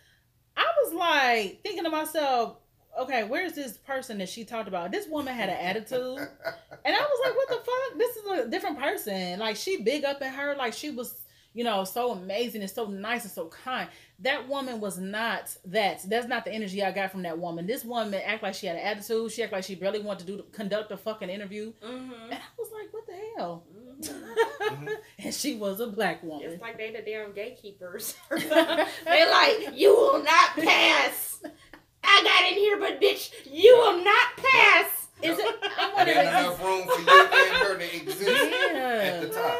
I was like thinking to myself, okay, where's this person that she talked about? This woman had an attitude. And I was like, what the fuck? This is a different person. Like she big up in her, like she was, you know, so amazing and so nice and so kind. That woman was not that. That's not the energy I got from that woman. This woman act like she had an attitude. She act like she barely wanted to do conduct a fucking interview. Mhm. And I was like, what the hell? Mhm. and she was a black woman. It's like they the damn gatekeepers. <laughs> they like, you will not pass. I got in here, but bitch, you will not pass. Is it? I And wonder. enough room for you and her to exist at the top.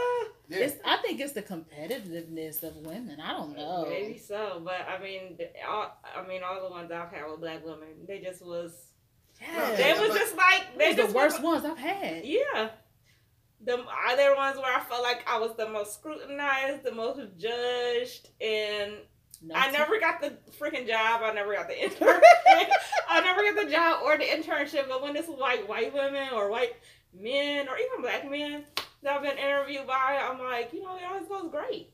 Yeah. It's, I think it's the competitiveness of women. I don't know. Maybe so, but I mean, all, I mean, all the ones I've had with black women, they just was, Yeah. they was just like, they Those the worst was, ones I've had. Yeah. The other ones where I felt like I was the most scrutinized, the most judged, and I never got the freaking job. I never got the <laughs> internship. <laughs> I never got the job or the internship. But when it's like white women or white men or even black men that I've been interviewed by, I'm like, you know, it always goes great.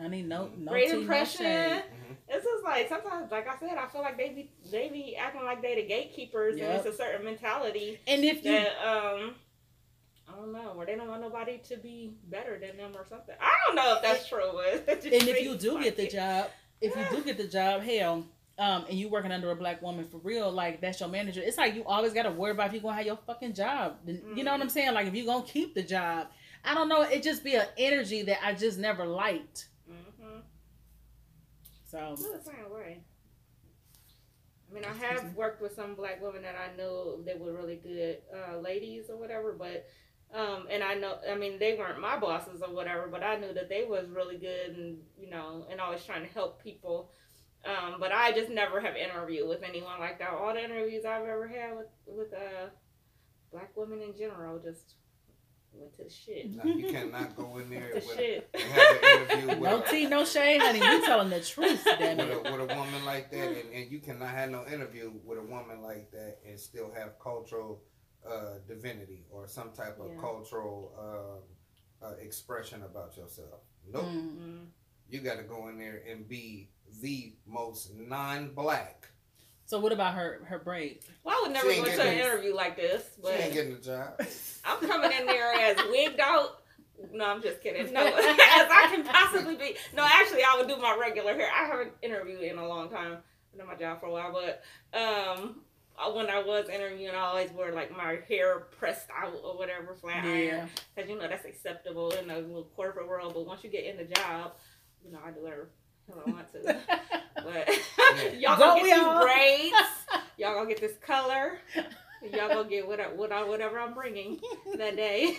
I need no no Great tea, impression. Mhm. It's just like sometimes, like I said, I feel like they be they be acting like they the gatekeepers, Yep. and it's a certain mentality And if you that um. Don't know, or they don't want nobody to be better than them or something. I don't know if that's true, <laughs> and if you do get the job, if you do <sighs> get the job, hell, um, and you working under a black woman for real, like that's your manager. It's like you always got to worry about if you gonna have your fucking job. Then- You know what I'm Mm. saying? Like if you gonna keep the job, I don't know. It just be an energy that I just never liked. Mhm. So I the same way. I mean, I have worked with some black women that I knew they were really good uh, ladies or whatever, but um, and I know, I mean, they weren't my bosses or whatever, but I knew that they was really good and you know, and always trying to help people. Um, but I just never have interviewed with anyone like that. All the interviews I've ever had with with uh, black women in general just went to the shit. No, you cannot go in <laughs> there The with, shit. and have an interview <laughs> with, no tea, no shade, honey. You telling the truth, damn with, a, with a woman like that, and, and you cannot have no interview with a woman like that and still have cultural uh, divinity or some type of Yeah. cultural um, uh, expression about yourself. Nope. Mm. Mm. You got to go in there and be the most non-black. So what about her her braid? Well, I would never She go to an getting- interview like this, She but ain't getting the job. I'm coming in there as <laughs> wigged out. No, I'm just kidding. No, <laughs> as I can possibly be. No, actually, I would do my regular hair. I haven't interviewed in a long time. I've done my job for a while, but um, Uh, when I was interviewing, I always wore like my hair pressed out or whatever, flat Yeah. iron, because you know that's acceptable in the little corporate world. But once you get in the job, you know I do whatever I want to. <laughs> But <laughs> y'all gonna get these all? braids. <laughs> Y'all gonna get this color. Y'all gonna get whatever, whatever, whatever I'm bringing that day.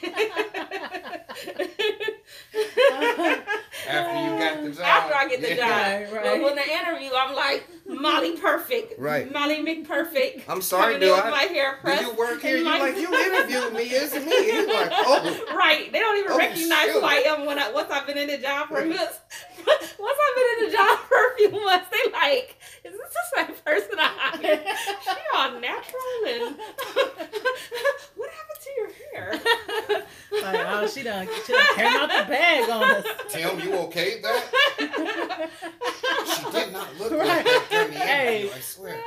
Uh, After you got the job. After I get the Yeah. job. Right, But when the interview, I'm like Molly Perfect. Right. Molly McPerfect. I'm sorry, Coming in do I? my hair Do pressed. you work here? You my- like you interviewed me, isn't me? He's like, <laughs> oh, Right. They don't even Oh, recognize shoot. who I am when I once I've been in the job for months. <laughs> once I've been in the job for a few months, they like, is this the same person I hired? She all natural and <laughs> what happened to your hair? Like, oh, she done, she done carrying out the bag on us. Tim, you okay with that? <laughs> She did not look Right. like that during the Hey. interview, I swear.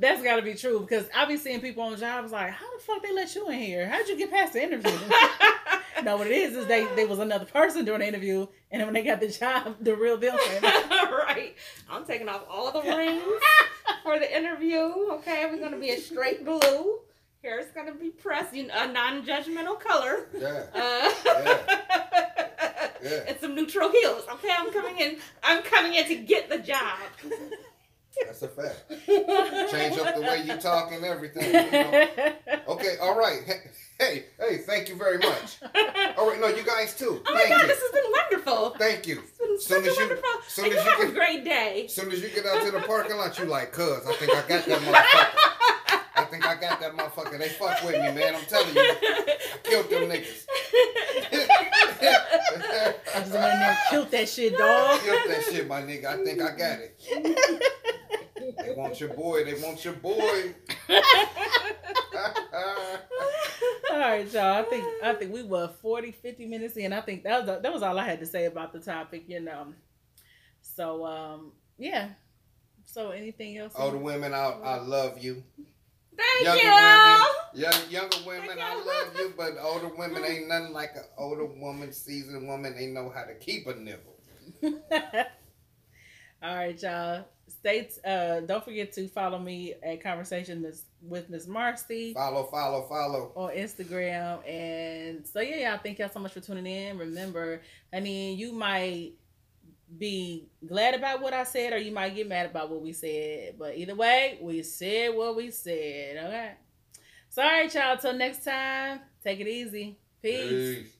that's got to be true because I be seeing people on jobs like, how the fuck they let you in here? How'd you get past the interview? <laughs> no, what it is is they they was another person during the interview, and then when they got the job, the real deal came <laughs> right. I'm taking off all the rings for the interview. Okay, we're gonna be a straight blue. Hair's gonna be pressed, you know, a non-judgmental color. Yeah. Uh, Yeah. And some neutral heels. Okay, I'm coming in. I'm coming in to get the job. That's a fact. Change up the way you talk and everything. You know? Okay, all right. Hey, hey, hey, thank you very much. All right, no, you guys too. Oh my Thank god, you. this has been wonderful. Thank you. It's been Soon such as a you- wonderful. soon and as you have a great day. As soon as you get out to the parking lot, you like, cuz, I think I got that motherfucker. I think I got that motherfucker. They fuck with me, man. I'm telling you. I killed them niggas. I just went in there killed that shit, dog. Killed that shit, my nigga. I think I got it. They want your boy. They want your boy. All right, y'all. I think I think we were 40, 50 minutes in. I think that was that was all I had to say about the topic, you know. So um yeah. So anything else? Older women, I, I love you. Thank Younger you. women, young, younger women, I love you. But older women ain't nothing like an older woman, seasoned woman. They know how to keep a nibble. <laughs> all right, y'all. Stay. T- uh, don't forget to follow me at Conversation with Miss Marcie Follow, follow, follow. on Instagram. And so yeah, y'all. Thank y'all so much for tuning in. Remember, I mean, you might be glad about what I said, or you might get mad about what we said. But either way, we said what we said. Okay. Sorry, y'all. Till next time. Take it easy. Peace. Peace.